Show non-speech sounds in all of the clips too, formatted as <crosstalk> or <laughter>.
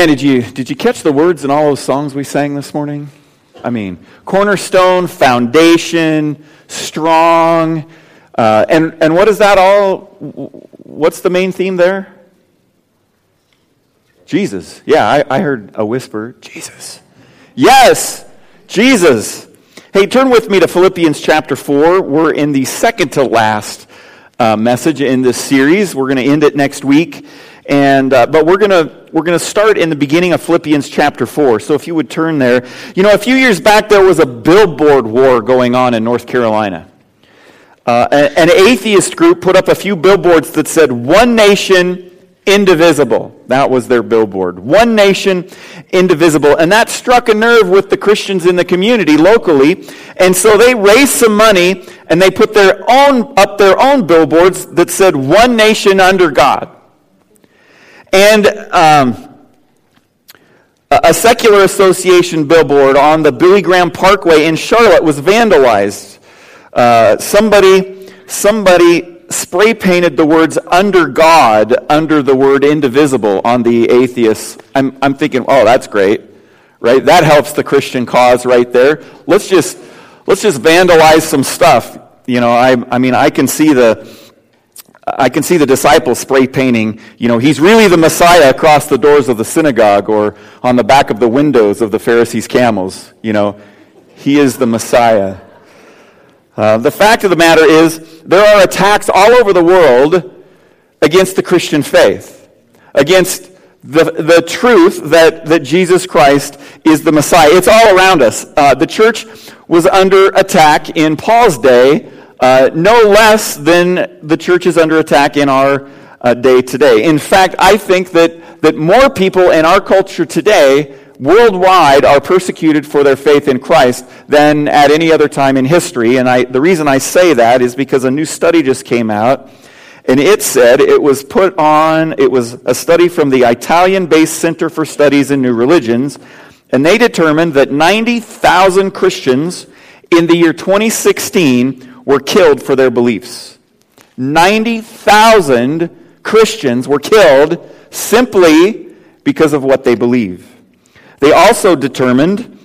Man, did you, did you catch the words in all those songs we sang this morning? I mean, cornerstone, foundation, strong. Uh, and, and what is that all? What's the main theme there? Jesus. Yeah, I, I heard a whisper Jesus. Yes, Jesus. Hey, turn with me to Philippians chapter 4. We're in the second to last uh, message in this series. We're going to end it next week. And, uh, but we're going to we're to start in the beginning of Philippians chapter 4. So if you would turn there. You know, a few years back, there was a billboard war going on in North Carolina. Uh, an atheist group put up a few billboards that said, One nation, indivisible. That was their billboard. One nation, indivisible. And that struck a nerve with the Christians in the community locally. And so they raised some money and they put their own, up their own billboards that said, One nation under God. And um, a secular association billboard on the Billy Graham Parkway in Charlotte was vandalized. Uh, somebody, somebody spray painted the words under God under the word indivisible on the atheists. I'm, I'm thinking, oh, that's great, right? That helps the Christian cause right there. Let's just, let's just vandalize some stuff. You know, I, I mean, I can see the, I can see the disciples spray painting, you know, he's really the Messiah across the doors of the synagogue or on the back of the windows of the Pharisees' camels. You know, he is the Messiah. Uh, the fact of the matter is, there are attacks all over the world against the Christian faith, against the, the truth that, that Jesus Christ is the Messiah. It's all around us. Uh, the church was under attack in Paul's day uh, no less than the church is under attack in our uh, day today. In fact, I think that, that more people in our culture today worldwide are persecuted for their faith in Christ than at any other time in history. And I, the reason I say that is because a new study just came out. And it said it was put on, it was a study from the Italian based Center for Studies in New Religions. And they determined that 90,000 Christians in the year 2016 were killed for their beliefs. 90,000 Christians were killed simply because of what they believe. They also determined,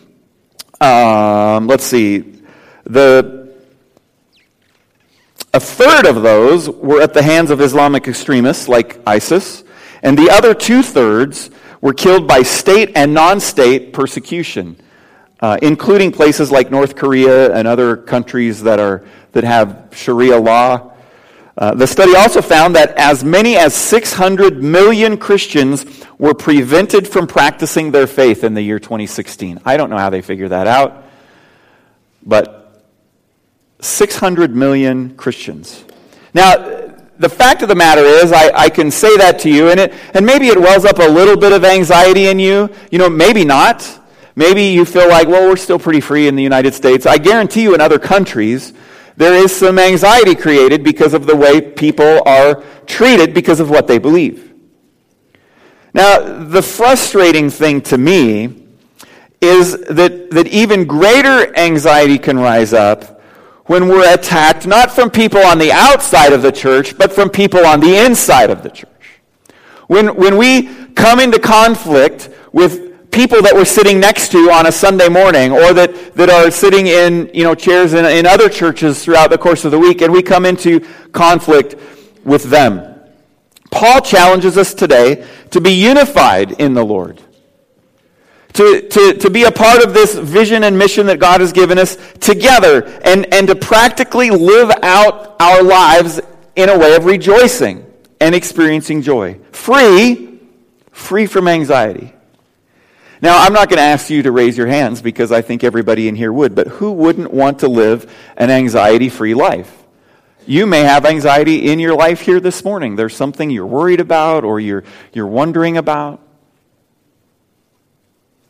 um, let's see, the, a third of those were at the hands of Islamic extremists like ISIS, and the other two thirds were killed by state and non state persecution, uh, including places like North Korea and other countries that are that have Sharia law. Uh, the study also found that as many as 600 million Christians were prevented from practicing their faith in the year 2016. I don't know how they figure that out, but 600 million Christians. Now, the fact of the matter is, I, I can say that to you, and, it, and maybe it wells up a little bit of anxiety in you. You know, maybe not. Maybe you feel like, well, we're still pretty free in the United States. I guarantee you, in other countries, there is some anxiety created because of the way people are treated because of what they believe. Now, the frustrating thing to me is that, that even greater anxiety can rise up when we're attacked not from people on the outside of the church, but from people on the inside of the church. When, when we come into conflict with people that we're sitting next to on a Sunday morning or that, that are sitting in you know, chairs in, in other churches throughout the course of the week, and we come into conflict with them. Paul challenges us today to be unified in the Lord. To, to, to be a part of this vision and mission that God has given us together and, and to practically live out our lives in a way of rejoicing and experiencing joy. Free, free from anxiety. Now, I'm not going to ask you to raise your hands because I think everybody in here would, but who wouldn't want to live an anxiety free life? You may have anxiety in your life here this morning. There's something you're worried about or you're, you're wondering about.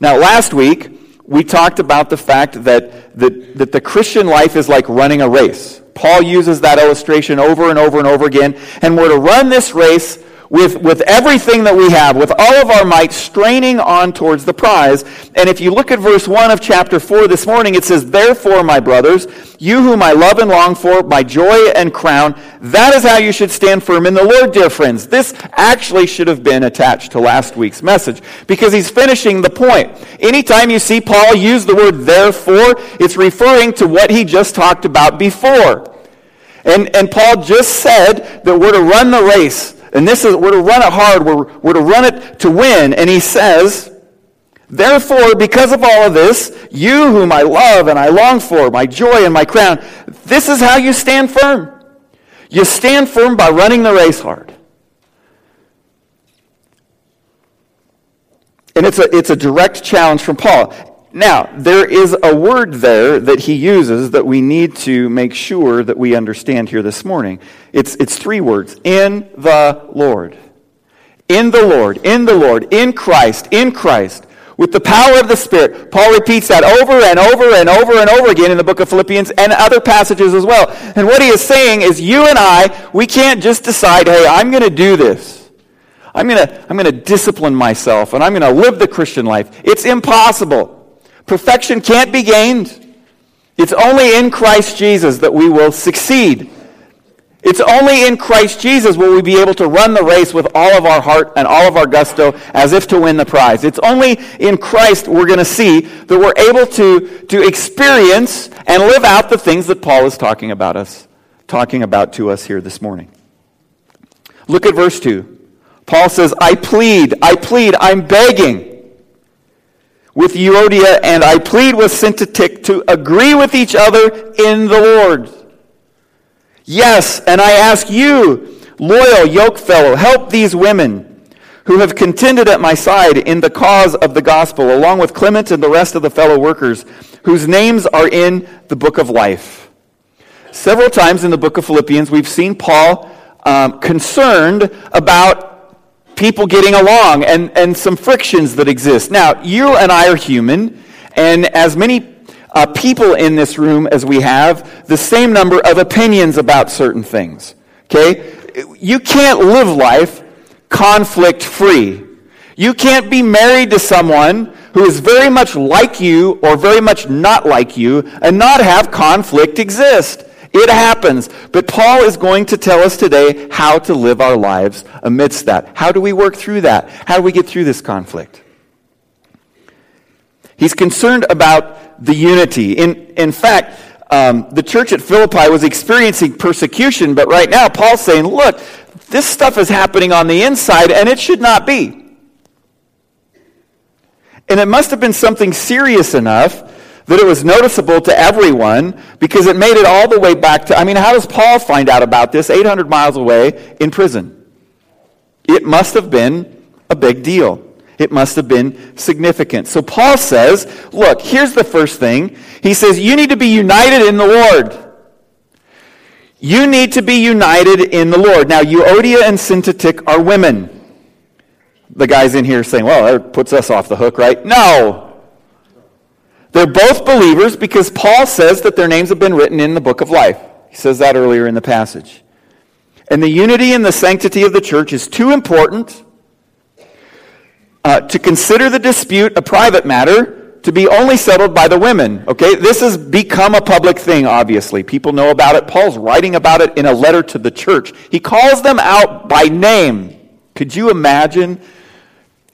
Now, last week, we talked about the fact that, that, that the Christian life is like running a race. Paul uses that illustration over and over and over again. And we're to run this race with, with everything that we have, with all of our might, straining on towards the prize. And if you look at verse 1 of chapter 4 this morning, it says, Therefore, my brothers, you whom I love and long for, my joy and crown, that is how you should stand firm in the Lord, dear friends. This actually should have been attached to last week's message because he's finishing the point. Anytime you see Paul use the word therefore, it's referring to what he just talked about before. And, and Paul just said that we're to run the race and this is, we're to run it hard. We're, we're to run it to win. And he says, Therefore, because of all of this, you whom I love and I long for, my joy and my crown, this is how you stand firm. You stand firm by running the race hard. And it's a, it's a direct challenge from Paul. Now, there is a word there that he uses that we need to make sure that we understand here this morning. It's, it's three words in the Lord. In the Lord, in the Lord, in Christ, in Christ, with the power of the Spirit. Paul repeats that over and over and over and over again in the book of Philippians and other passages as well. And what he is saying is, you and I, we can't just decide, hey, I'm going to do this. I'm going to, I'm going to discipline myself and I'm going to live the Christian life. It's impossible. Perfection can't be gained. It's only in Christ Jesus that we will succeed. It's only in Christ Jesus will we be able to run the race with all of our heart and all of our gusto as if to win the prize. It's only in Christ we're going to see that we're able to, to experience and live out the things that Paul is talking about us, talking about to us here this morning. Look at verse 2. Paul says, I plead, I plead, I'm begging with Euodia, and I plead with Syntyche to agree with each other in the Lord. Yes, and I ask you, loyal yokefellow, help these women who have contended at my side in the cause of the gospel, along with Clement and the rest of the fellow workers, whose names are in the book of life. Several times in the book of Philippians, we've seen Paul um, concerned about people getting along and, and some frictions that exist. Now, you and I are human, and as many uh, people in this room as we have, the same number of opinions about certain things. Okay? You can't live life conflict free. You can't be married to someone who is very much like you or very much not like you and not have conflict exist. It happens. But Paul is going to tell us today how to live our lives amidst that. How do we work through that? How do we get through this conflict? He's concerned about the unity. In, in fact, um, the church at Philippi was experiencing persecution, but right now Paul's saying, look, this stuff is happening on the inside and it should not be. And it must have been something serious enough that it was noticeable to everyone because it made it all the way back to, I mean, how does Paul find out about this 800 miles away in prison? It must have been a big deal. It must have been significant. So Paul says, look, here's the first thing. He says, you need to be united in the Lord. You need to be united in the Lord. Now, Euodia and Syntyche are women. The guys in here saying, well, that puts us off the hook, right? No. They're both believers because Paul says that their names have been written in the book of life. He says that earlier in the passage. And the unity and the sanctity of the church is too important uh, to consider the dispute a private matter to be only settled by the women. Okay, this has become a public thing, obviously. People know about it. Paul's writing about it in a letter to the church. He calls them out by name. Could you imagine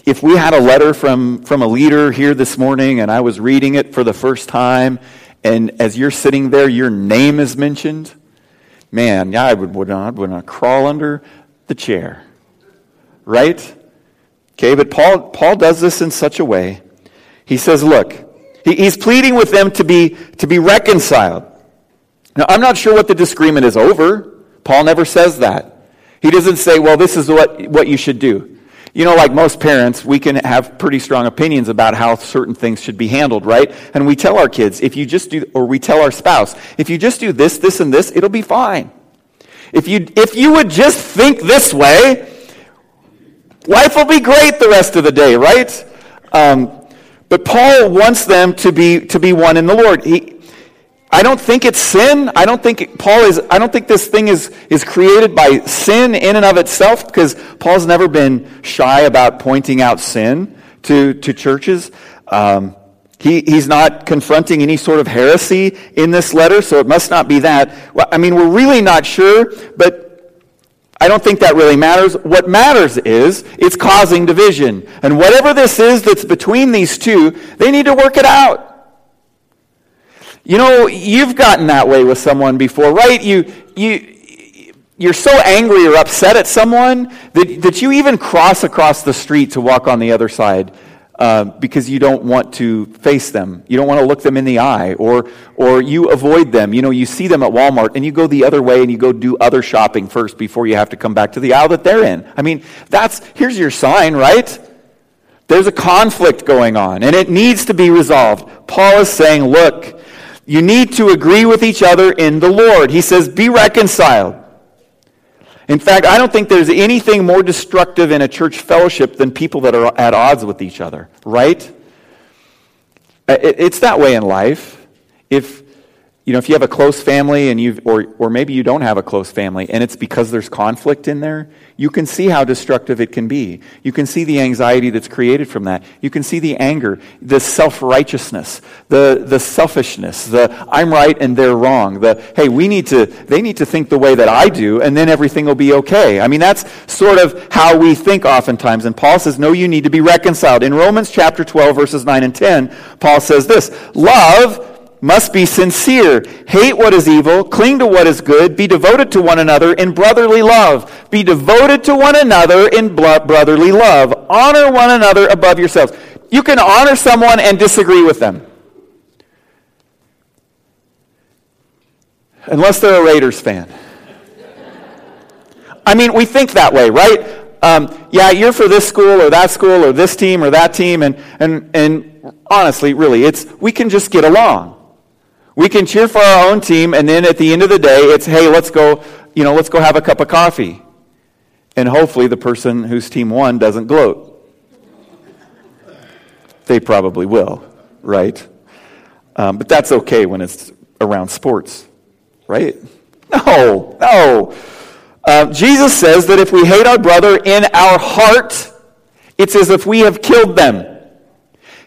if we had a letter from, from a leader here this morning and I was reading it for the first time, and as you're sitting there, your name is mentioned, man, I would, would, not, would not crawl under the chair. Right? Okay, but Paul, Paul does this in such a way. He says, look, he, he's pleading with them to be, to be reconciled. Now, I'm not sure what the disagreement is over. Paul never says that. He doesn't say, well, this is what, what you should do. You know, like most parents, we can have pretty strong opinions about how certain things should be handled, right? And we tell our kids, if you just do, or we tell our spouse, if you just do this, this, and this, it'll be fine. If you, if you would just think this way, life will be great the rest of the day, right? Um, but Paul wants them to be, to be one in the Lord. He, I don't think it's sin. I don't think Paul is, I don't think this thing is, is created by sin in and of itself because Paul's never been shy about pointing out sin to, to churches. Um, he, he's not confronting any sort of heresy in this letter, so it must not be that. Well, I mean, we're really not sure, but I don't think that really matters. What matters is it's causing division. And whatever this is that's between these two, they need to work it out. You know, you've gotten that way with someone before, right? You, you, you're so angry or upset at someone that, that you even cross across the street to walk on the other side uh, because you don't want to face them. You don't want to look them in the eye, or, or you avoid them. You know, you see them at Walmart and you go the other way and you go do other shopping first before you have to come back to the aisle that they're in. I mean, that's, here's your sign, right? There's a conflict going on and it needs to be resolved. Paul is saying, look, you need to agree with each other in the Lord. He says, be reconciled. In fact, I don't think there's anything more destructive in a church fellowship than people that are at odds with each other, right? It's that way in life. If you know, if you have a close family and you or or maybe you don't have a close family and it's because there's conflict in there, you can see how destructive it can be. You can see the anxiety that's created from that. You can see the anger, the self-righteousness, the the selfishness, the I'm right and they're wrong. The hey, we need to they need to think the way that I do and then everything will be okay. I mean, that's sort of how we think oftentimes. And Paul says, "No, you need to be reconciled." In Romans chapter 12 verses 9 and 10, Paul says this, "Love must be sincere. Hate what is evil, cling to what is good, be devoted to one another in brotherly love. Be devoted to one another in brotherly love. Honor one another above yourselves. You can honor someone and disagree with them. Unless they're a Raiders fan. I mean, we think that way, right? Um, yeah, you're for this school or that school or this team or that team, and, and, and honestly, really, it's we can just get along. We can cheer for our own team, and then at the end of the day, it's, hey, let's go, you know, let's go have a cup of coffee. And hopefully the person whose team won doesn't gloat. They probably will, right? Um, but that's okay when it's around sports, right? No, no. Uh, Jesus says that if we hate our brother in our heart, it's as if we have killed them.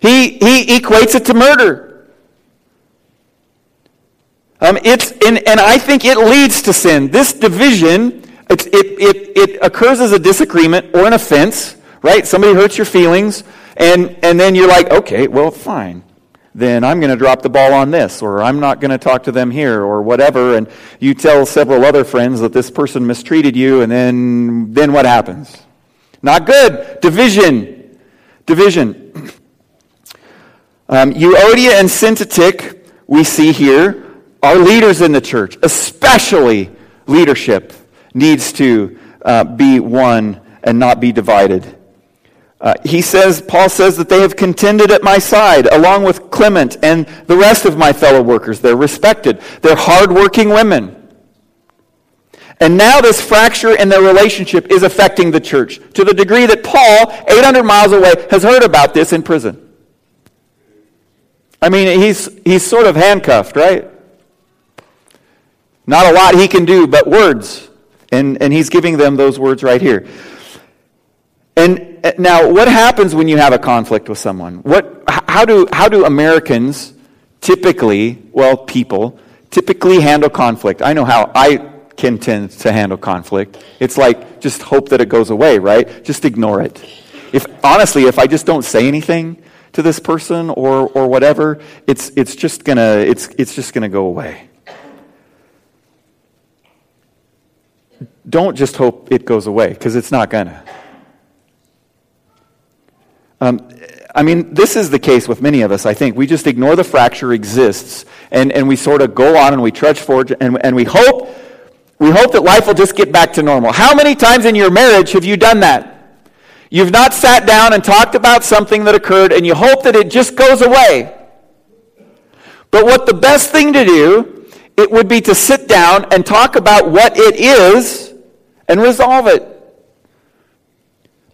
He, he equates it to murder. Um, it's, and, and I think it leads to sin. This division, it, it, it occurs as a disagreement or an offense, right? Somebody hurts your feelings, and, and then you're like, okay, well, fine. Then I'm going to drop the ball on this, or I'm not going to talk to them here, or whatever. And you tell several other friends that this person mistreated you, and then, then what happens? Not good. Division. Division. <clears throat> Um, Euodia and Syntyche, we see here, our leaders in the church, especially leadership, needs to uh, be one and not be divided. Uh, he says, Paul says that they have contended at my side, along with Clement and the rest of my fellow workers. They're respected. They're hardworking women. And now this fracture in their relationship is affecting the church to the degree that Paul, 800 miles away, has heard about this in prison. I mean, he's, he's sort of handcuffed, right? Not a lot he can do, but words. And, and he's giving them those words right here. And uh, now, what happens when you have a conflict with someone? What, how, do, how do Americans typically, well, people, typically handle conflict? I know how I can tend to handle conflict. It's like just hope that it goes away, right? Just ignore it. If honestly, if I just don't say anything to this person or or whatever, it's it's just gonna it's it's just gonna go away. Don't just hope it goes away, because it's not going to. Um, I mean, this is the case with many of us, I think. We just ignore the fracture exists, and, and we sort of go on and we trudge forward, and, and we hope we hope that life will just get back to normal. How many times in your marriage have you done that? You've not sat down and talked about something that occurred, and you hope that it just goes away. But what the best thing to do, it would be to sit down and talk about what it is and resolve it.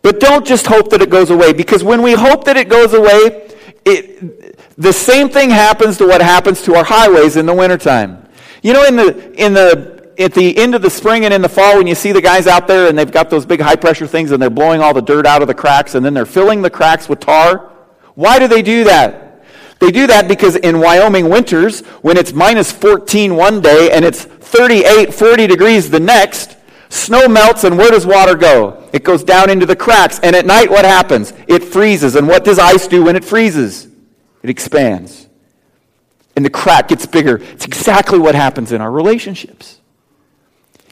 But don't just hope that it goes away, because when we hope that it goes away, it, The same thing happens to what happens to our highways in the wintertime. You know, in the, in the, at the end of the spring and in the fall, when you see the guys out there and they've got those big high pressure things and they're blowing all the dirt out of the cracks and then they're filling the cracks with tar. Why do they do that? They do that because in Wyoming winters, when it's minus 14 one day and it's 38, 40 degrees the next, snow melts and where does water go? It goes down into the cracks. And at night, what happens? It freezes. And what does ice do when it freezes? It expands. And the crack gets bigger. It's exactly what happens in our relationships.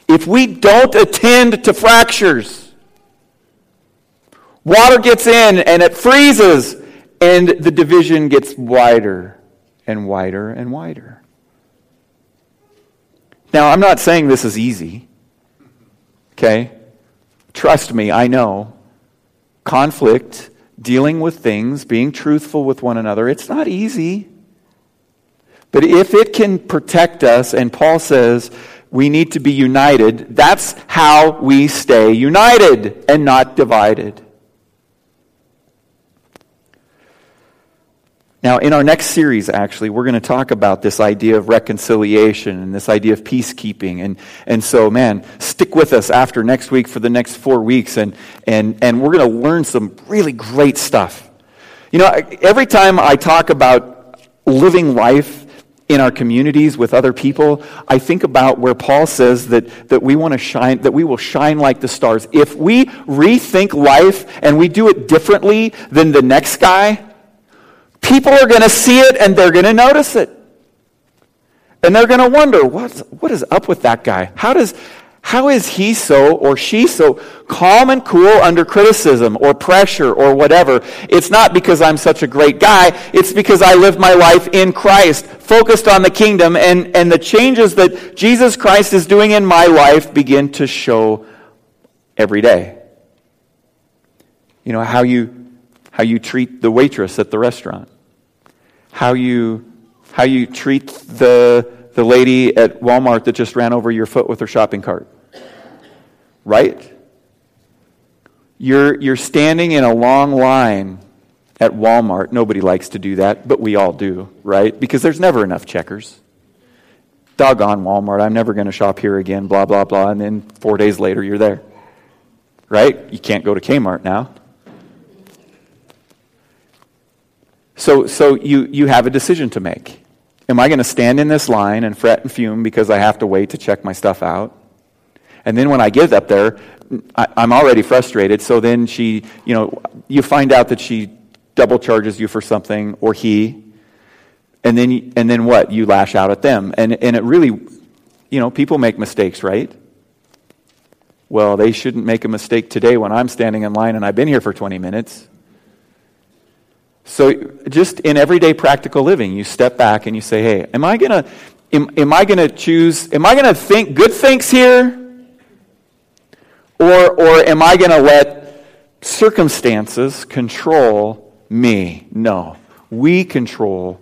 If we don't attend to fractures, water gets in and it freezes, and the division gets wider and wider and wider. Now, I'm not saying this is easy. Okay? Trust me, I know. Conflict, dealing with things, being truthful with one another, it's not easy. But if it can protect us, and Paul says we need to be united. That's how we stay united and not divided. Now, in our next series, actually, we're going to talk about this idea of reconciliation and this idea of peacekeeping. And, and so, man, stick with us after next week for the next four weeks, and, and, and we're going to learn some really great stuff. You know, every time I talk about living life in our communities with other people, I think about where Paul says that, that we want to shine, that we will shine like the stars. If we rethink life and we do it differently than the next guy, people are going to see it and they're going to notice it. And they're going to wonder, what's, what is up with that guy? How does, how is he so or she so calm and cool under criticism or pressure or whatever? It's not because I'm such a great guy. It's because I live my life in Christ, focused on the kingdom, and, and the changes that Jesus Christ is doing in my life begin to show every day. You know, how you, how you treat the waitress at the restaurant, how you, how you treat the the lady at Walmart that just ran over your foot with her shopping cart. Right? You're, you're standing in a long line at Walmart. Nobody likes to do that, but we all do, right? Because there's never enough checkers. Doggone Walmart, I'm never going to shop here again, blah, blah, blah. And then four days later, you're there. Right? You can't go to Kmart now. So, so you, you have a decision to make. Am I going to stand in this line and fret and fume because I have to wait to check my stuff out? And then when I get up there, I, am already frustrated. So then she, you know, you find out that she double charges you for something, or he, and then and then what? You lash out at them, and and it really, you know, people make mistakes, right? Well, they shouldn't make a mistake today when I'm standing in line and I've been here for 20 minutes. So, just in everyday practical living, you step back and you say, hey, am I going to. Am, am I going to choose, am I going to think good things here? Or, or am I going to let circumstances control me? No. We control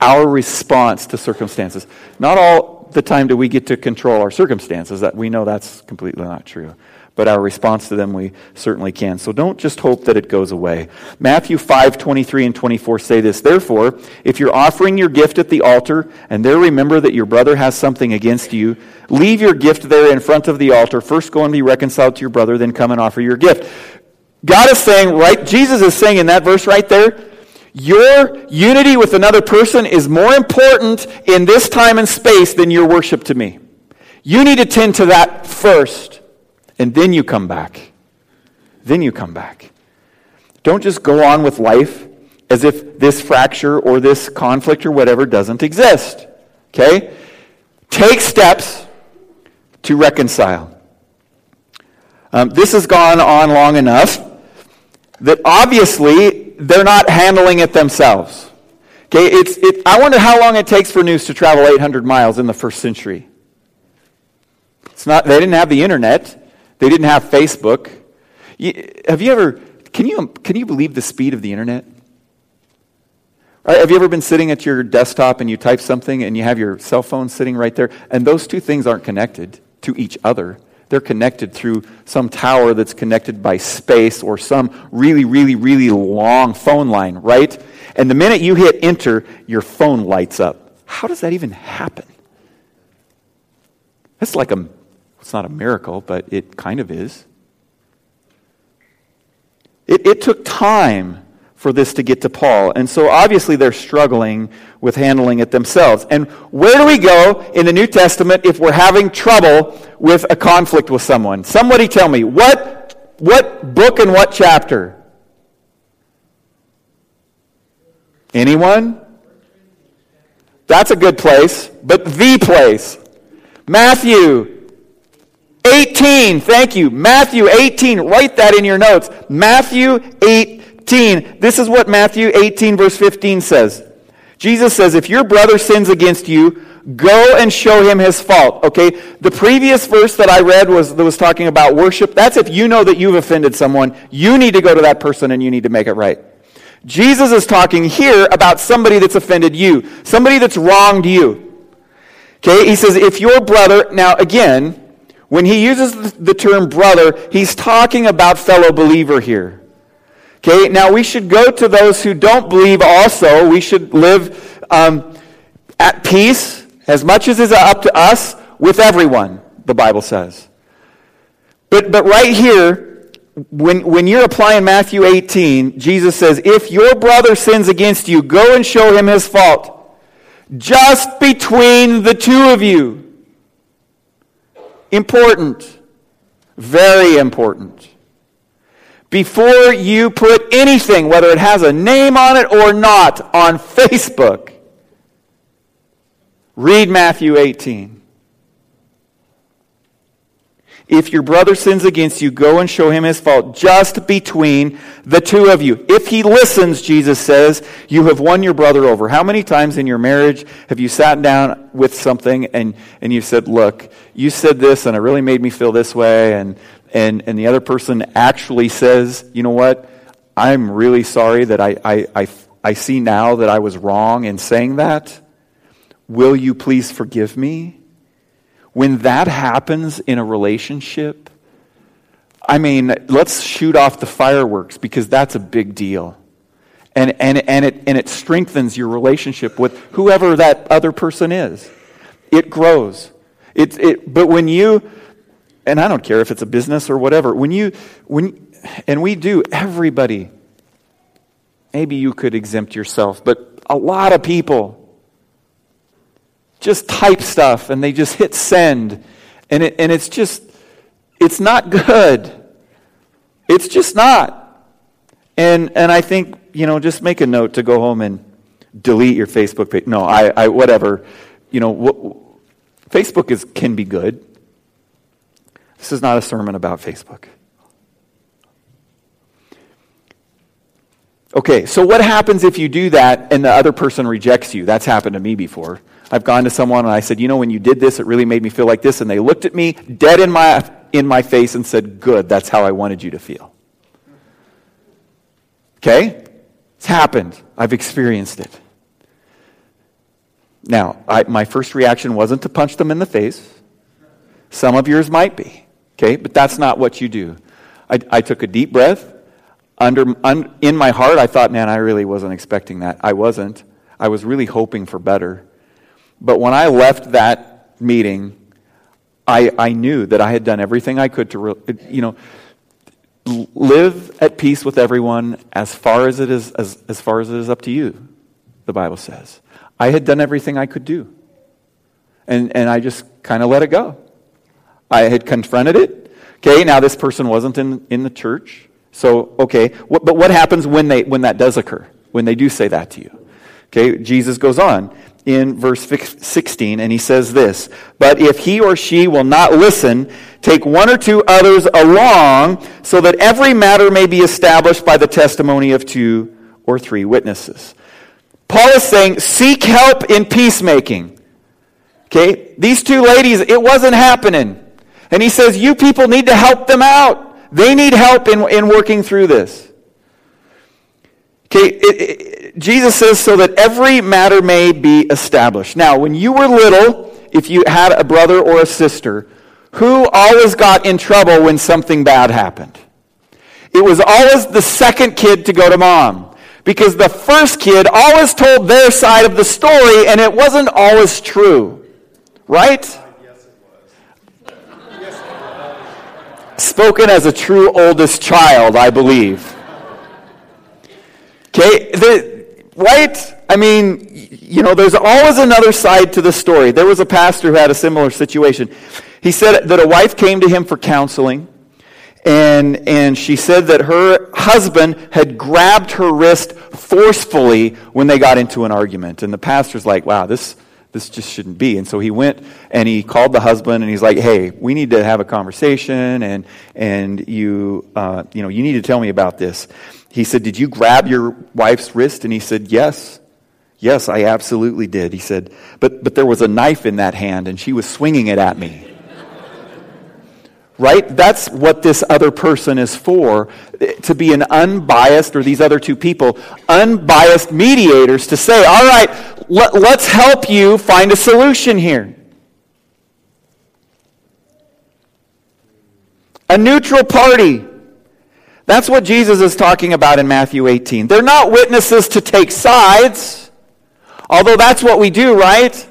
our response to circumstances. Not all the time do we get to control our circumstances. That we know that's completely not true but our response to them we certainly can. So don't just hope that it goes away. Matthew 5, 23 and 24 say this. Therefore, if you're offering your gift at the altar and there remember that your brother has something against you, leave your gift there in front of the altar. First go and be reconciled to your brother, then come and offer your gift. God is saying, right, Jesus is saying in that verse right there, your unity with another person is more important in this time and space than your worship to me. You need to tend to that first and then you come back. Then you come back. Don't just go on with life as if this fracture or this conflict or whatever doesn't exist. Okay? Take steps to reconcile. Um, this has gone on long enough that obviously they're not handling it themselves. Okay, it's, it, I wonder how long it takes for news to travel 800 miles in the first century. It's not, they didn't have the internet. They didn't have Facebook. have you ever, can you, can you believe the speed of the internet? Right, have you ever been sitting at your desktop and you type something and you have your cell phone sitting right there and those two things aren't connected to each other? They're connected through some tower that's connected by space or some really, really, really long phone line, right? And the minute you hit enter, your phone lights up. How does that even happen? That's like a, it's not a miracle, but it kind of is. It, it took time for this to get to Paul. And so obviously they're struggling with handling it themselves. And where do we go in the New Testament if we're having trouble with a conflict with someone? Somebody tell me, what, what book and what chapter? Anyone? That's a good place, but the place. Matthew 18. Thank you. Matthew 18. Write that in your notes. Matthew 18. This is what Matthew 18, verse 15 says. Jesus says, If your brother sins against you, go and show him his fault. Okay? The previous verse that I read was, that was talking about worship. That's if you know that you've offended someone. You need to go to that person and you need to make it right. Jesus is talking here about somebody that's offended you, somebody that's wronged you. Okay? He says, if your brother, now again, when he uses the term brother, he's talking about fellow believer here. Okay, now we should go to those who don't believe also. We should live um, at peace as much as is up to us with everyone, the Bible says. But, but right here, when, when you're applying Matthew 18, Jesus says, If your brother sins against you, go and show him his fault. Just between the two of you. Important. Very important. Before you put anything, whether it has a name on it or not, on Facebook, read Matthew 18. If your brother sins against you, go and show him his fault just between the two of you. If he listens, Jesus says, you have won your brother over. How many times in your marriage have you sat down with something and, and you said, Look, you said this and it really made me feel this way, and, and, and the other person actually says, You know what? I'm really sorry that I, I, I, I see now that I was wrong in saying that. Will you please forgive me? When that happens in a relationship, I mean, let's shoot off the fireworks because that's a big deal. And, and, and, it, and it strengthens your relationship with whoever that other person is. It grows. It, it, but when you, and I don't care if it's a business or whatever, when you, when, and we do, everybody, maybe you could exempt yourself, but a lot of people, just type stuff and they just hit send. And, it, and it's just, it's not good. It's just not. And, and I think, you know, just make a note to go home and delete your Facebook page. No, I, I whatever. You know, what, Facebook is, can be good. This is not a sermon about Facebook. Okay, so what happens if you do that and the other person rejects you? That's happened to me before. I've gone to someone and I said, you know, when you did this, it really made me feel like this. And they looked at me dead in my, in my face and said, good, that's how I wanted you to feel. Okay? It's happened. I've experienced it. Now, I, my first reaction wasn't to punch them in the face. Some of yours might be. Okay? But that's not what you do. I, I took a deep breath. Under, un, in my heart, I thought, man, I really wasn't expecting that. I wasn't. I was really hoping for better. But when I left that meeting, I, I knew that I had done everything I could to, you know, live at peace with everyone as far as it is, as, as far as it is up to you, the Bible says. I had done everything I could do. And, and I just kind of let it go. I had confronted it. Okay, now this person wasn't in, in the church. So, okay, what, but what happens when, they, when that does occur? When they do say that to you? Okay, Jesus goes on in verse 16, and he says this But if he or she will not listen, take one or two others along, so that every matter may be established by the testimony of two or three witnesses. Paul is saying, seek help in peacemaking. Okay? These two ladies, it wasn't happening. And he says, you people need to help them out. They need help in, in working through this. Okay, it, it, Jesus says, so that every matter may be established. Now, when you were little, if you had a brother or a sister, who always got in trouble when something bad happened? It was always the second kid to go to mom. Because the first kid always told their side of the story, and it wasn't always true. Right? Spoken as a true oldest child, I believe. Okay, right? I mean, you know, there's always another side to the story. There was a pastor who had a similar situation. He said that a wife came to him for counseling, and, and she said that her husband had grabbed her wrist forcefully when they got into an argument. And the pastor's like, wow, this, this just shouldn't be. And so he went and he called the husband and he's like, hey, we need to have a conversation and, and you, uh, you know, you need to tell me about this. He said, did you grab your wife's wrist? And he said, yes. Yes, I absolutely did. He said, but, but there was a knife in that hand and she was swinging it at me right? That's what this other person is for, to be an unbiased, or these other two people, unbiased mediators to say, all right, let, let's help you find a solution here. A neutral party. That's what Jesus is talking about in Matthew 18. They're not witnesses to take sides, although that's what we do, right?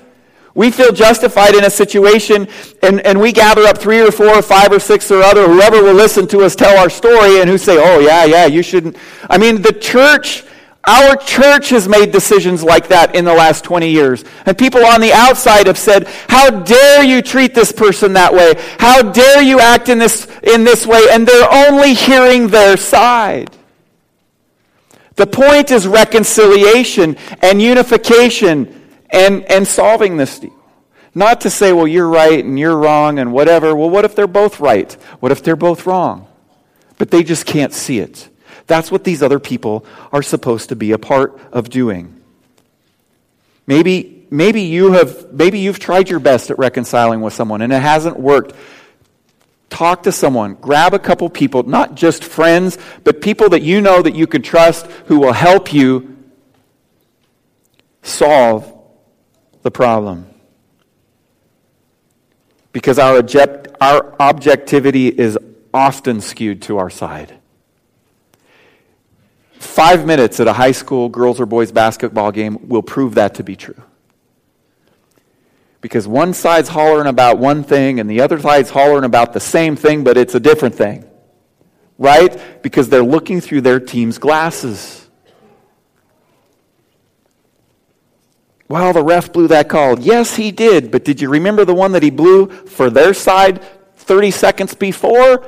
We feel justified in a situation, and, and we gather up three or four or five or six or other, whoever will listen to us tell our story, and who say, oh, yeah, yeah, you shouldn't. I mean, the church, our church has made decisions like that in the last 20 years. And people on the outside have said, how dare you treat this person that way? How dare you act in this, in this way? And they're only hearing their side. The point is reconciliation and unification and, and solving this deal. Not to say, well, you're right and you're wrong and whatever. Well, what if they're both right? What if they're both wrong? But they just can't see it. That's what these other people are supposed to be a part of doing. Maybe, maybe, you have, maybe you've tried your best at reconciling with someone and it hasn't worked. Talk to someone. Grab a couple people, not just friends, but people that you know that you can trust who will help you solve the problem. Because our, object, our objectivity is often skewed to our side. Five minutes at a high school girls or boys basketball game will prove that to be true. Because one side's hollering about one thing and the other side's hollering about the same thing, but it's a different thing. Right? Because they're looking through their team's glasses. Well, the ref blew that call. Yes, he did. But did you remember the one that he blew for their side 30 seconds before?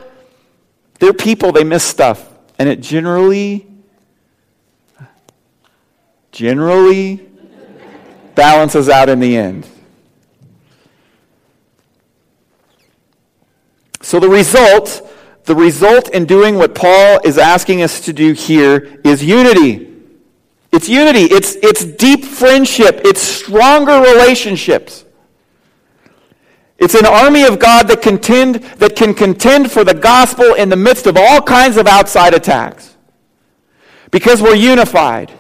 They're people, they miss stuff. And it generally, generally balances out in the end. So the result, the result in doing what Paul is asking us to do here is unity. It's unity, it's, it's deep friendship, it's stronger relationships. It's an army of God that, contend, that can contend for the gospel in the midst of all kinds of outside attacks. Because we're unified.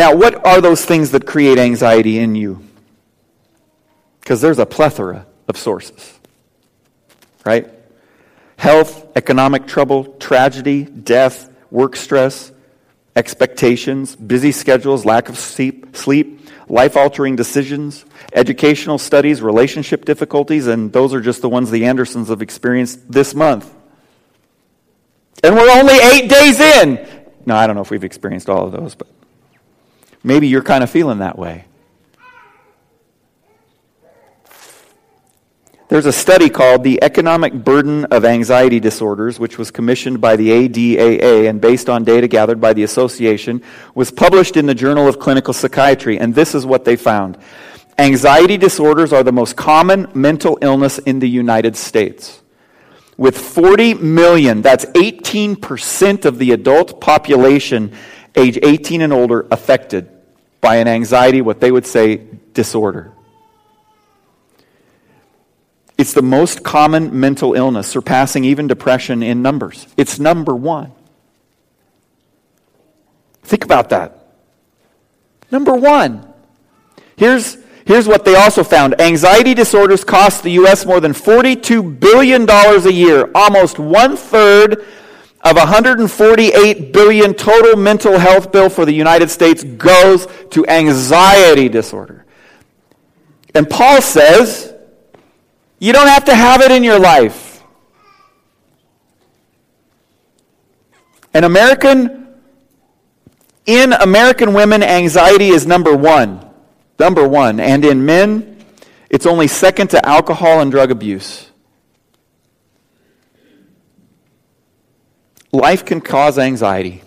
Now, what are those things that create anxiety in you? Because there's a plethora of sources, right? health, economic trouble, tragedy, death, work stress, expectations, busy schedules, lack of sleep, sleep life altering decisions, educational studies, relationship difficulties, and those are just the ones the Andersons have experienced this month. And we're only eight days in. No, I don't know if we've experienced all of those, but maybe you're kind of feeling that way. There's a study called The Economic Burden of Anxiety Disorders, which was commissioned by the ADAA and based on data gathered by the association, was published in the Journal of Clinical Psychiatry, and this is what they found. Anxiety disorders are the most common mental illness in the United States. With 40 million, that's 18% of the adult population age 18 and older affected by an anxiety, what they would say, disorder. It's the most common mental illness, surpassing even depression in numbers. It's number one. Think about that. Number one. Here's, Here's what they also found anxiety disorders cost the U.S. more than $42 billion a year, almost one third of 148 billion total mental health bill for the United States goes to anxiety disorder. And Paul says, you don't have to have it in your life. An American, in American women, anxiety is number one. Number one. And in men, it's only second to alcohol and drug abuse. Life can cause anxiety.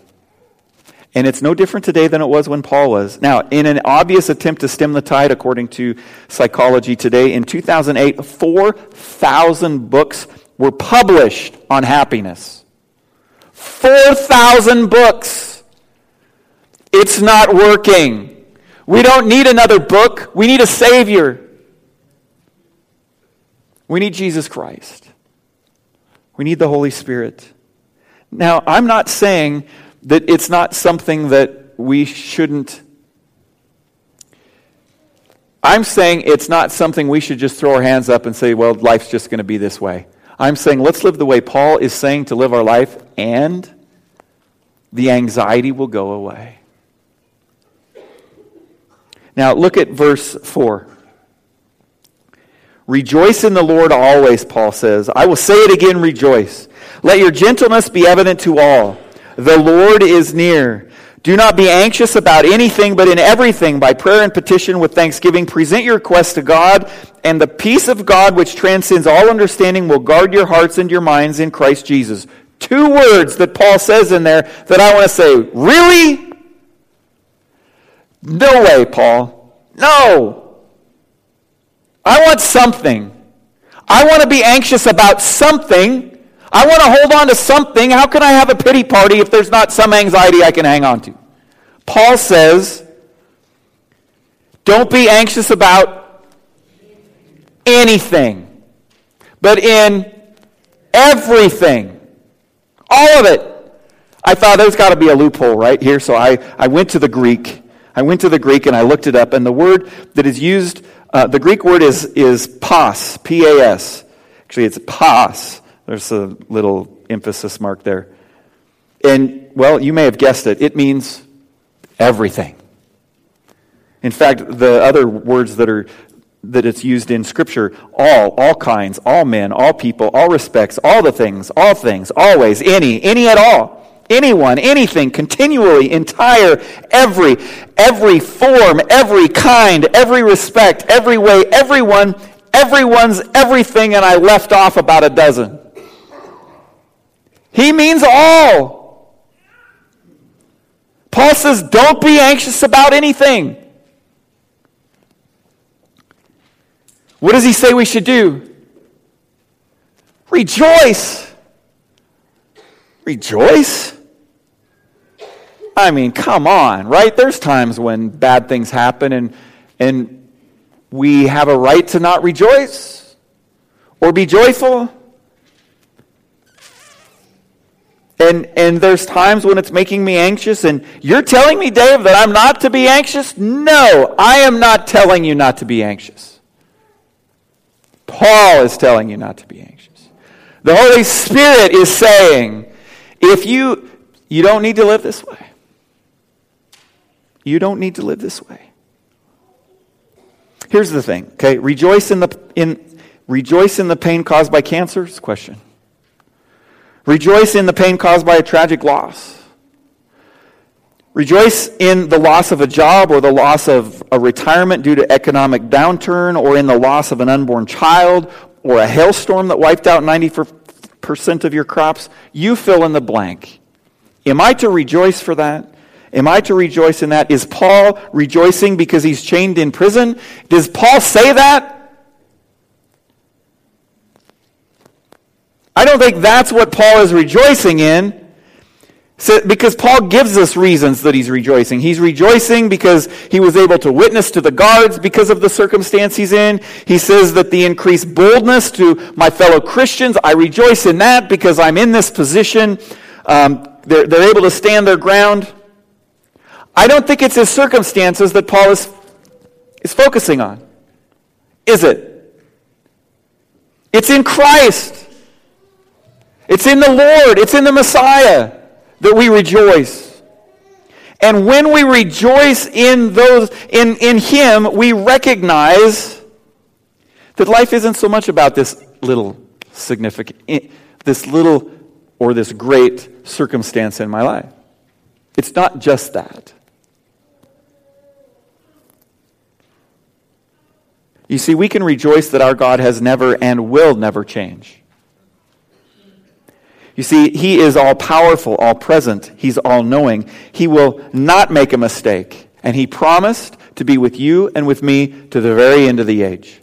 And it's no different today than it was when Paul was. Now, in an obvious attempt to stem the tide, according to Psychology Today, in 2008, 4,000 books were published on happiness. 4,000 books. It's not working. We don't need another book. We need a Savior. We need Jesus Christ. We need the Holy Spirit. Now, I'm not saying that it's not something that we shouldn't. I'm saying it's not something we should just throw our hands up and say, well, life's just going to be this way. I'm saying let's live the way Paul is saying to live our life, and the anxiety will go away. Now, look at verse 4. Rejoice in the Lord always, Paul says. I will say it again, rejoice. Let your gentleness be evident to all. The Lord is near. Do not be anxious about anything, but in everything, by prayer and petition with thanksgiving, present your requests to God, and the peace of God, which transcends all understanding, will guard your hearts and your minds in Christ Jesus. Two words that Paul says in there that I want to say, really? No way, Paul. No. I want something. I want to be anxious about something I want to hold on to something. How can I have a pity party if there's not some anxiety I can hang on to? Paul says, don't be anxious about anything, but in everything. All of it. I thought there's got to be a loophole right here, so I, I went to the Greek. I went to the Greek and I looked it up, and the word that is used, uh, the Greek word is, is pas, P A S. Actually, it's pas. There's a little emphasis mark there. And, well, you may have guessed it. It means everything. In fact, the other words that are that it's used in scripture all all kinds all men all people all respects all the things all things always any any at all anyone anything continually entire every every form every kind every respect every way everyone everyone's everything and i left off about a dozen he means all. Paul says, don't be anxious about anything. What does he say we should do? Rejoice. Rejoice? I mean, come on, right? There's times when bad things happen and, and we have a right to not rejoice or be joyful. And, and there's times when it's making me anxious, and you're telling me, Dave, that I'm not to be anxious? No, I am not telling you not to be anxious. Paul is telling you not to be anxious. The Holy Spirit is saying, if you, you don't need to live this way. You don't need to live this way. Here's the thing, okay? Rejoice in the, in, rejoice in the pain caused by cancer? It's question. Rejoice in the pain caused by a tragic loss. Rejoice in the loss of a job or the loss of a retirement due to economic downturn or in the loss of an unborn child or a hailstorm that wiped out 90% of your crops. You fill in the blank. Am I to rejoice for that? Am I to rejoice in that? Is Paul rejoicing because he's chained in prison? Does Paul say that? I don't think that's what Paul is rejoicing in. because Paul gives us reasons that he's rejoicing. He's rejoicing because he was able to witness to the guards because of the circumstance he's in. He says that the increased boldness to my fellow Christians, I rejoice in that because I'm in this position. Um, they're, they're able to stand their ground. I don't think it's his circumstances that Paul is, is focusing on? Is it? It's in Christ. It's in the Lord. It's in the Messiah that we rejoice. And when we rejoice in those in, in Him, we recognize that life isn't so much about this little significant eh, this little or this great circumstance in my life. It's not just that. You see, we can rejoice that our God has never and will never change. You see, He is all powerful, all present. He's all knowing. He will not make a mistake. And He promised to be with you and with me to the very end of the age.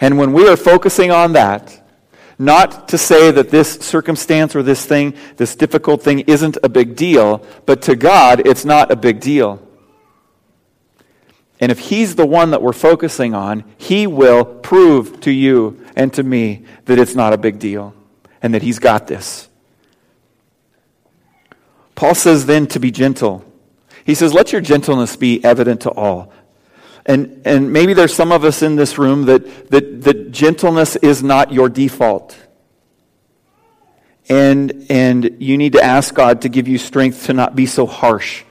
And when we are focusing on that, not to say that this circumstance or this thing, this difficult thing, isn't a big deal, but to God, it's not a big deal. And if He's the one that we're focusing on, He will prove to you and to me that it's not a big deal and that He's got this. Paul says then to be gentle. He says, Let your gentleness be evident to all. And, and maybe there's some of us in this room that, that, that gentleness is not your default. And, and you need to ask God to give you strength to not be so harsh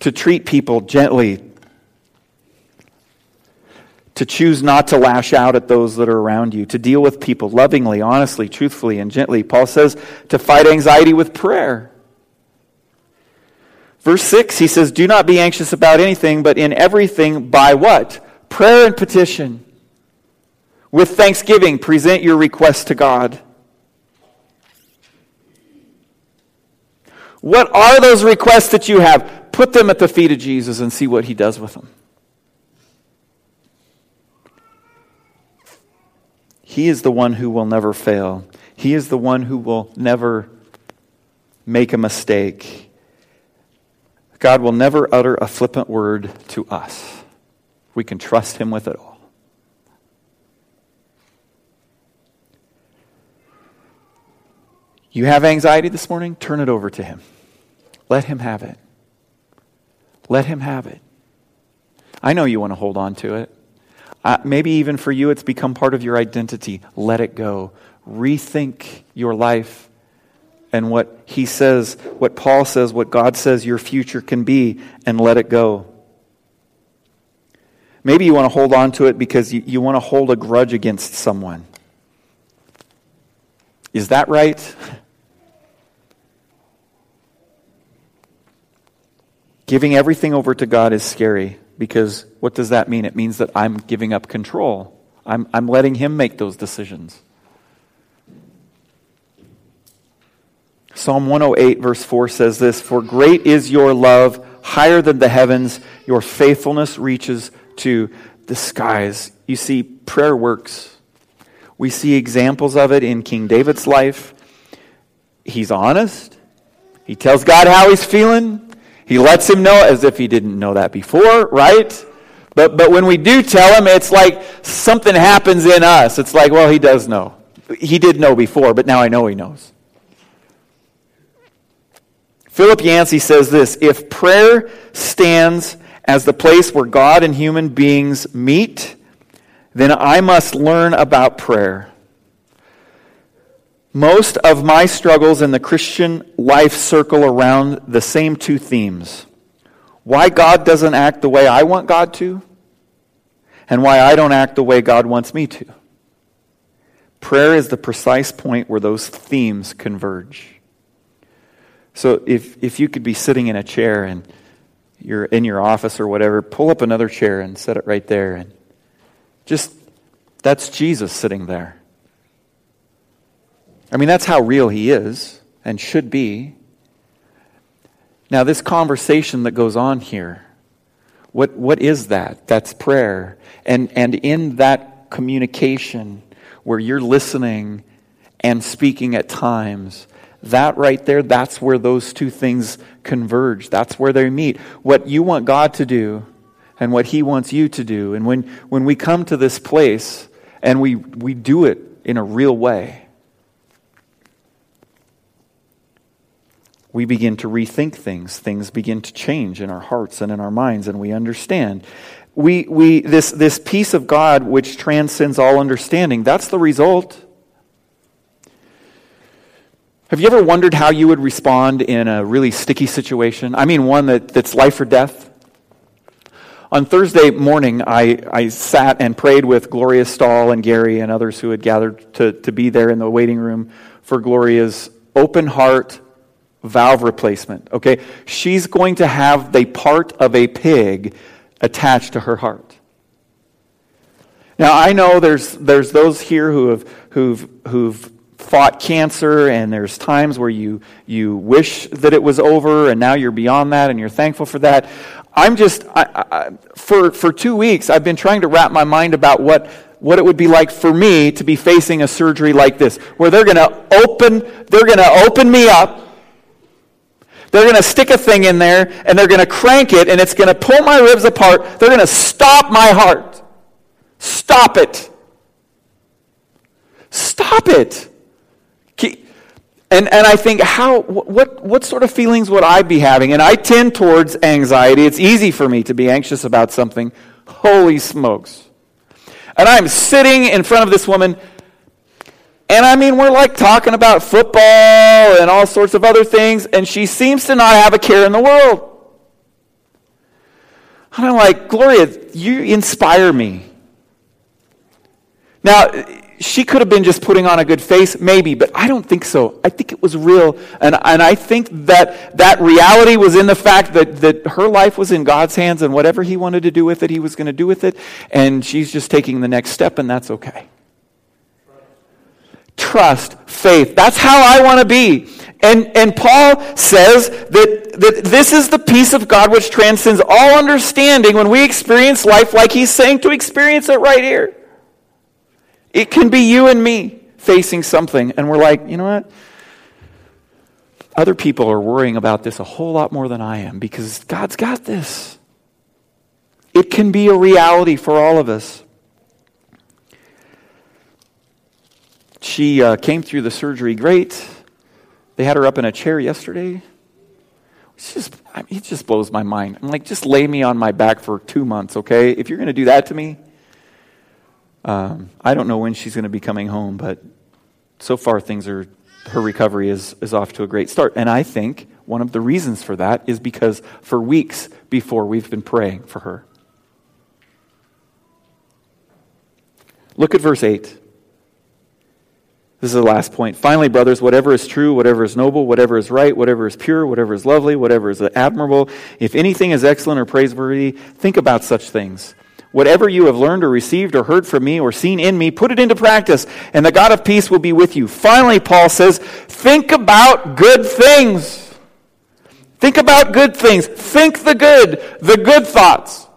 to treat people gently, to choose not to lash out at those that are around you, to deal with people lovingly, honestly, truthfully, and gently. Paul says to fight anxiety with prayer. Verse 6, he says, Do not be anxious about anything, but in everything by what? Prayer and petition. With thanksgiving, present your requests to God. What are those requests that you have? Put them at the feet of Jesus and see what he does with them. He is the one who will never fail. He is the one who will never make a mistake. God will never utter a flippant word to us. We can trust Him with it all. You have anxiety this morning? Turn it over to Him. Let Him have it. Let him have it. I know you want to hold on to it. Uh, maybe even for you, it's become part of your identity. Let it go. Rethink your life and what he says, what Paul says, what God says your future can be, and let it go. Maybe you want to hold on to it because you, you want to hold a grudge against someone. Is that right? <laughs> Giving everything over to God is scary because what does that mean? It means that I'm giving up control. I'm, I'm letting Him make those decisions. Psalm 108, verse 4 says this For great is your love, higher than the heavens, your faithfulness reaches to the skies. You see, prayer works. We see examples of it in King David's life. He's honest, he tells God how he's feeling. He lets him know as if he didn't know that before, right? But, but when we do tell him, it's like something happens in us. It's like, well, he does know. He did know before, but now I know he knows. Philip Yancey says this If prayer stands as the place where God and human beings meet, then I must learn about prayer. Most of my struggles in the Christian life circle around the same two themes why God doesn't act the way I want God to, and why I don't act the way God wants me to. Prayer is the precise point where those themes converge. So if, if you could be sitting in a chair and you're in your office or whatever, pull up another chair and set it right there. And just, that's Jesus sitting there. I mean, that's how real he is and should be. Now, this conversation that goes on here, what, what is that? That's prayer. And, and in that communication where you're listening and speaking at times, that right there, that's where those two things converge. That's where they meet. What you want God to do and what He wants you to do. And when, when we come to this place and we, we do it in a real way, we begin to rethink things. Things begin to change in our hearts and in our minds, and we understand. We, we, this, this peace of God which transcends all understanding, that's the result. Have you ever wondered how you would respond in a really sticky situation? I mean, one that, that's life or death? On Thursday morning, I, I sat and prayed with Gloria Stahl and Gary and others who had gathered to, to be there in the waiting room for Gloria's open heart valve replacement. Okay? She's going to have the part of a pig attached to her heart. Now, I know there's, there's those here who have, who've, who've fought cancer, and there's times where you, you wish that it was over, and now you're beyond that, and you're thankful for that. I'm just, I, I, for, for two weeks, I've been trying to wrap my mind about what, what it would be like for me to be facing a surgery like this, where they're going to open, they're going to open me up, they're going to stick a thing in there, and they're going to crank it, and it's going to pull my ribs apart. They're going to stop my heart. Stop it. Stop it. And, and I think, how, what, what sort of feelings would I be having? And I tend towards anxiety. It's easy for me to be anxious about something. Holy smokes. And I'm sitting in front of this woman, and I mean, we're like talking about football and all sorts of other things, and she seems to not have a care in the world. And I'm like, Gloria, you inspire me. Now, she could have been just putting on a good face, maybe, but I don't think so. I think it was real. And, and I think that that reality was in the fact that, that her life was in God's hands and whatever He wanted to do with it, He was going to do with it. And she's just taking the next step, and that's okay. Trust, faith. That's how I want to be. And, and Paul says that, that this is the peace of God which transcends all understanding when we experience life like he's saying to experience it right here. It can be you and me facing something, and we're like, you know what? Other people are worrying about this a whole lot more than I am because God's got this. It can be a reality for all of us. She uh, came through the surgery great. They had her up in a chair yesterday. It's just, I mean, it just blows my mind. I'm like, just lay me on my back for two months, okay? If you're going to do that to me, um, I don't know when she's going to be coming home, but so far things are, her recovery is, is off to a great start. And I think one of the reasons for that is because for weeks before we've been praying for her. Look at verse 8. This is the last point. Finally, brothers, whatever is true, whatever is noble, whatever is right, whatever is pure, whatever is lovely, whatever is admirable, if anything is excellent or praiseworthy, think about such things. Whatever you have learned or received or heard from me or seen in me, put it into practice, and the God of peace will be with you. Finally, Paul says, think about good things. Think about good things. Think the good, the good thoughts.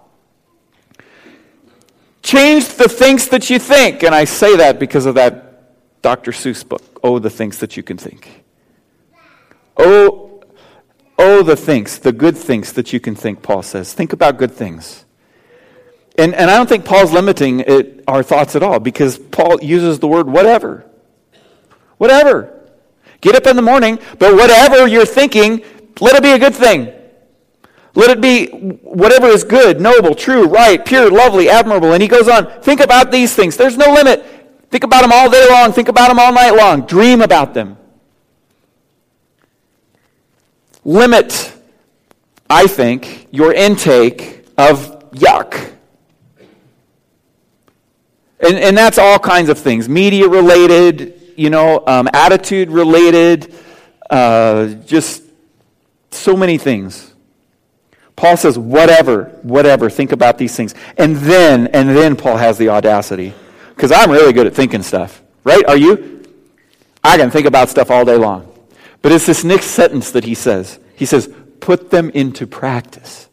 Change the things that you think. And I say that because of that Dr. Seuss book, Oh, the Things That You Can Think. Oh, oh, the things, the good things that you can think, Paul says. Think about good things. And, and I don't think Paul's limiting it, our thoughts at all because Paul uses the word whatever. Whatever. Get up in the morning, but whatever you're thinking, let it be a good thing. Let it be whatever is good, noble, true, right, pure, lovely, admirable. And he goes on, think about these things. There's no limit. Think about them all day long. Think about them all night long. Dream about them. Limit, I think, your intake of yuck and, and that's all kinds of things media related, you know, um, attitude related, uh, just so many things. Paul says, whatever, whatever, think about these things. And then, and then Paul has the audacity. Because I'm really good at thinking stuff, right? Are you? I can think about stuff all day long. But it's this next sentence that he says. He says, put them into practice.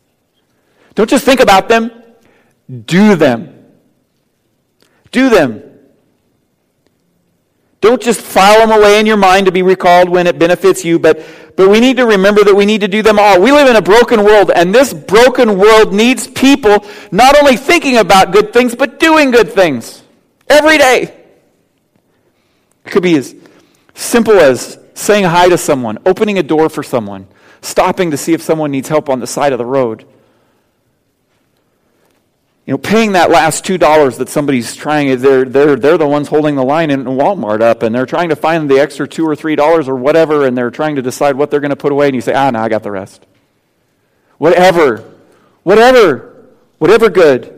Don't just think about them, do them. Do them. Don't just file them away in your mind to be recalled when it benefits you, but, but we need to remember that we need to do them all. We live in a broken world, and this broken world needs people not only thinking about good things, but doing good things every day. It could be as simple as saying hi to someone, opening a door for someone, stopping to see if someone needs help on the side of the road. You know, paying that last $2 that somebody's trying, they're, they're, they're the ones holding the line in Walmart up, and they're trying to find the extra 2 or $3 or whatever, and they're trying to decide what they're going to put away, and you say, ah, no, I got the rest. Whatever. Whatever. Whatever good.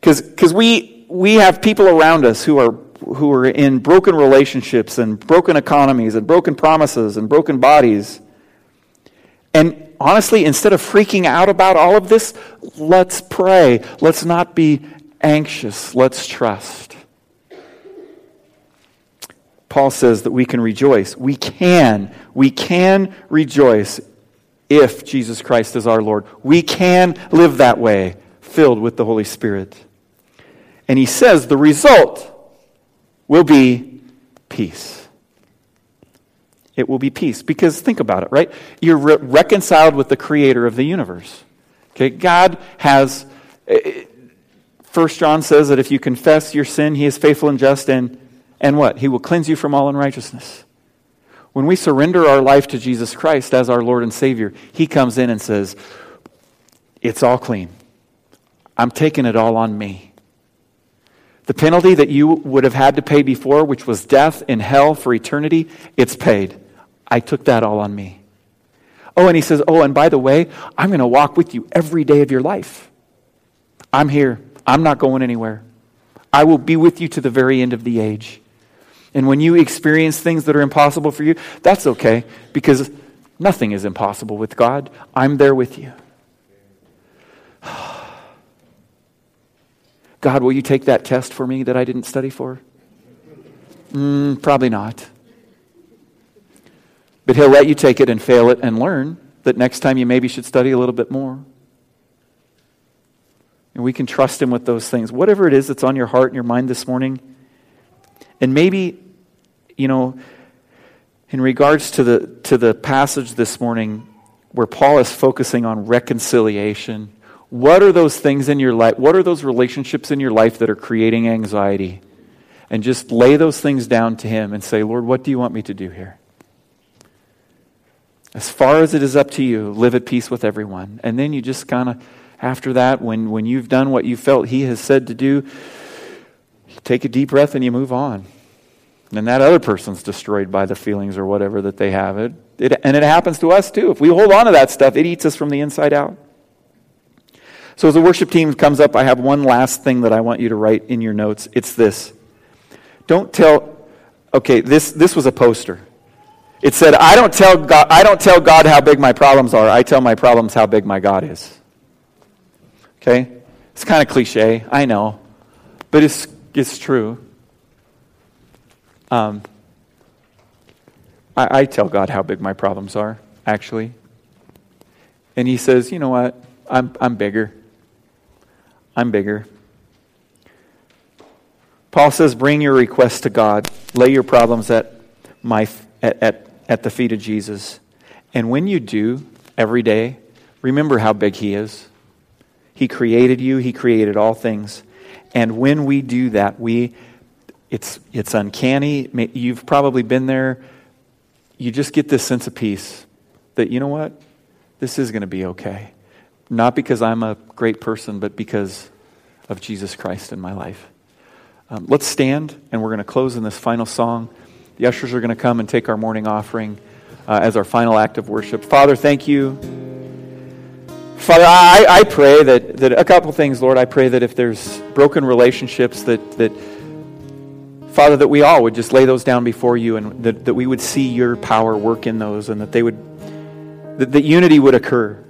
Because we, we have people around us who are, who are in broken relationships and broken economies and broken promises and broken bodies. And honestly, instead of freaking out about all of this, let's pray. Let's not be anxious. Let's trust. Paul says that we can rejoice. We can. We can rejoice if Jesus Christ is our Lord. We can live that way, filled with the Holy Spirit. And he says the result will be peace. It will be peace. Because think about it, right? You're re- reconciled with the creator of the universe. Okay, God has. Eh, First John says that if you confess your sin, he is faithful and just, and, and what? He will cleanse you from all unrighteousness. When we surrender our life to Jesus Christ as our Lord and Savior, He comes in and says, It's all clean. I'm taking it all on me. The penalty that you would have had to pay before, which was death in hell for eternity, it's paid. I took that all on me. Oh, and he says, Oh, and by the way, I'm going to walk with you every day of your life. I'm here. I'm not going anywhere. I will be with you to the very end of the age. And when you experience things that are impossible for you, that's okay because nothing is impossible with God. I'm there with you. God, will you take that test for me that I didn't study for? Mm, probably not. But He'll let you take it and fail it and learn that next time you maybe should study a little bit more. And we can trust Him with those things. Whatever it is that's on your heart and your mind this morning, and maybe, you know, in regards to the, to the passage this morning where Paul is focusing on reconciliation, what are those things in your life? What are those relationships in your life that are creating anxiety? And just lay those things down to Him and say, Lord, what do you want me to do here? As far as it is up to you, live at peace with everyone. And then you just kind of, after that, when, when you've done what you felt He has said to do, take a deep breath and you move on. And that other person's destroyed by the feelings or whatever that they have. It, it, and it happens to us too. If we hold on to that stuff, it eats us from the inside out. So as the worship team comes up, I have one last thing that I want you to write in your notes. It's this. Don't tell, okay, this, this was a poster. It said, I don't, tell God, I don't tell God how big my problems are. I tell my problems how big my God is. Okay? It's kind of cliche, I know. But it's, it's true. Um, I, I tell God how big my problems are, actually. And He says, you know what? I'm, I'm bigger. I'm bigger. Paul says, bring your requests to God. Lay your problems at, my, at, at, at the feet of Jesus. And when you do, every day, remember how big He is. He created you, He created all things. And when we do that, we it's, it's uncanny. You've probably been there. You just get this sense of peace that, you know what? This is going to be okay. Not because I'm a great person, but because of Jesus Christ in my life. Um, let's stand, and we're going to close in this final song. The ushers are going to come and take our morning offering uh, as our final act of worship. Father, thank you. Father, I, I pray that, that a couple things, Lord. I pray that if there's broken relationships, that, that Father, that we all would just lay those down before you and that, that we would see your power work in those and that they would, that, that unity would occur.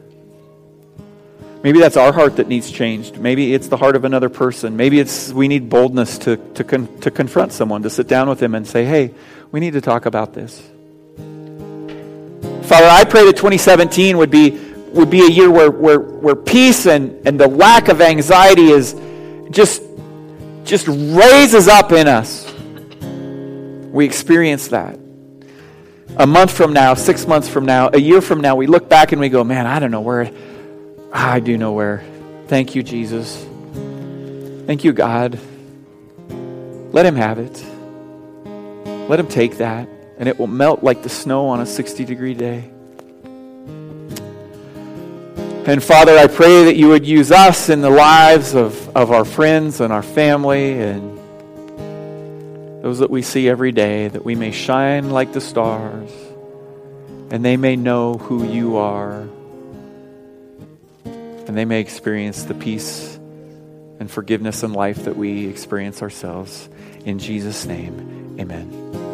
Maybe that's our heart that needs changed. Maybe it's the heart of another person. Maybe it's we need boldness to, to, con, to confront someone, to sit down with them and say, hey, we need to talk about this. Father, I pray that 2017 would be, would be a year where, where, where peace and, and the lack of anxiety is just, just raises up in us. We experience that. A month from now, six months from now, a year from now, we look back and we go, man, I don't know where I do know where. Thank you, Jesus. Thank you, God. Let him have it. Let him take that and it will melt like the snow on a 60 degree day. And Father, I pray that you would use us in the lives of, of our friends and our family and those that we see every day, that we may shine like the stars and they may know who you are and they may experience the peace and forgiveness and life that we experience ourselves. In Jesus' name, amen.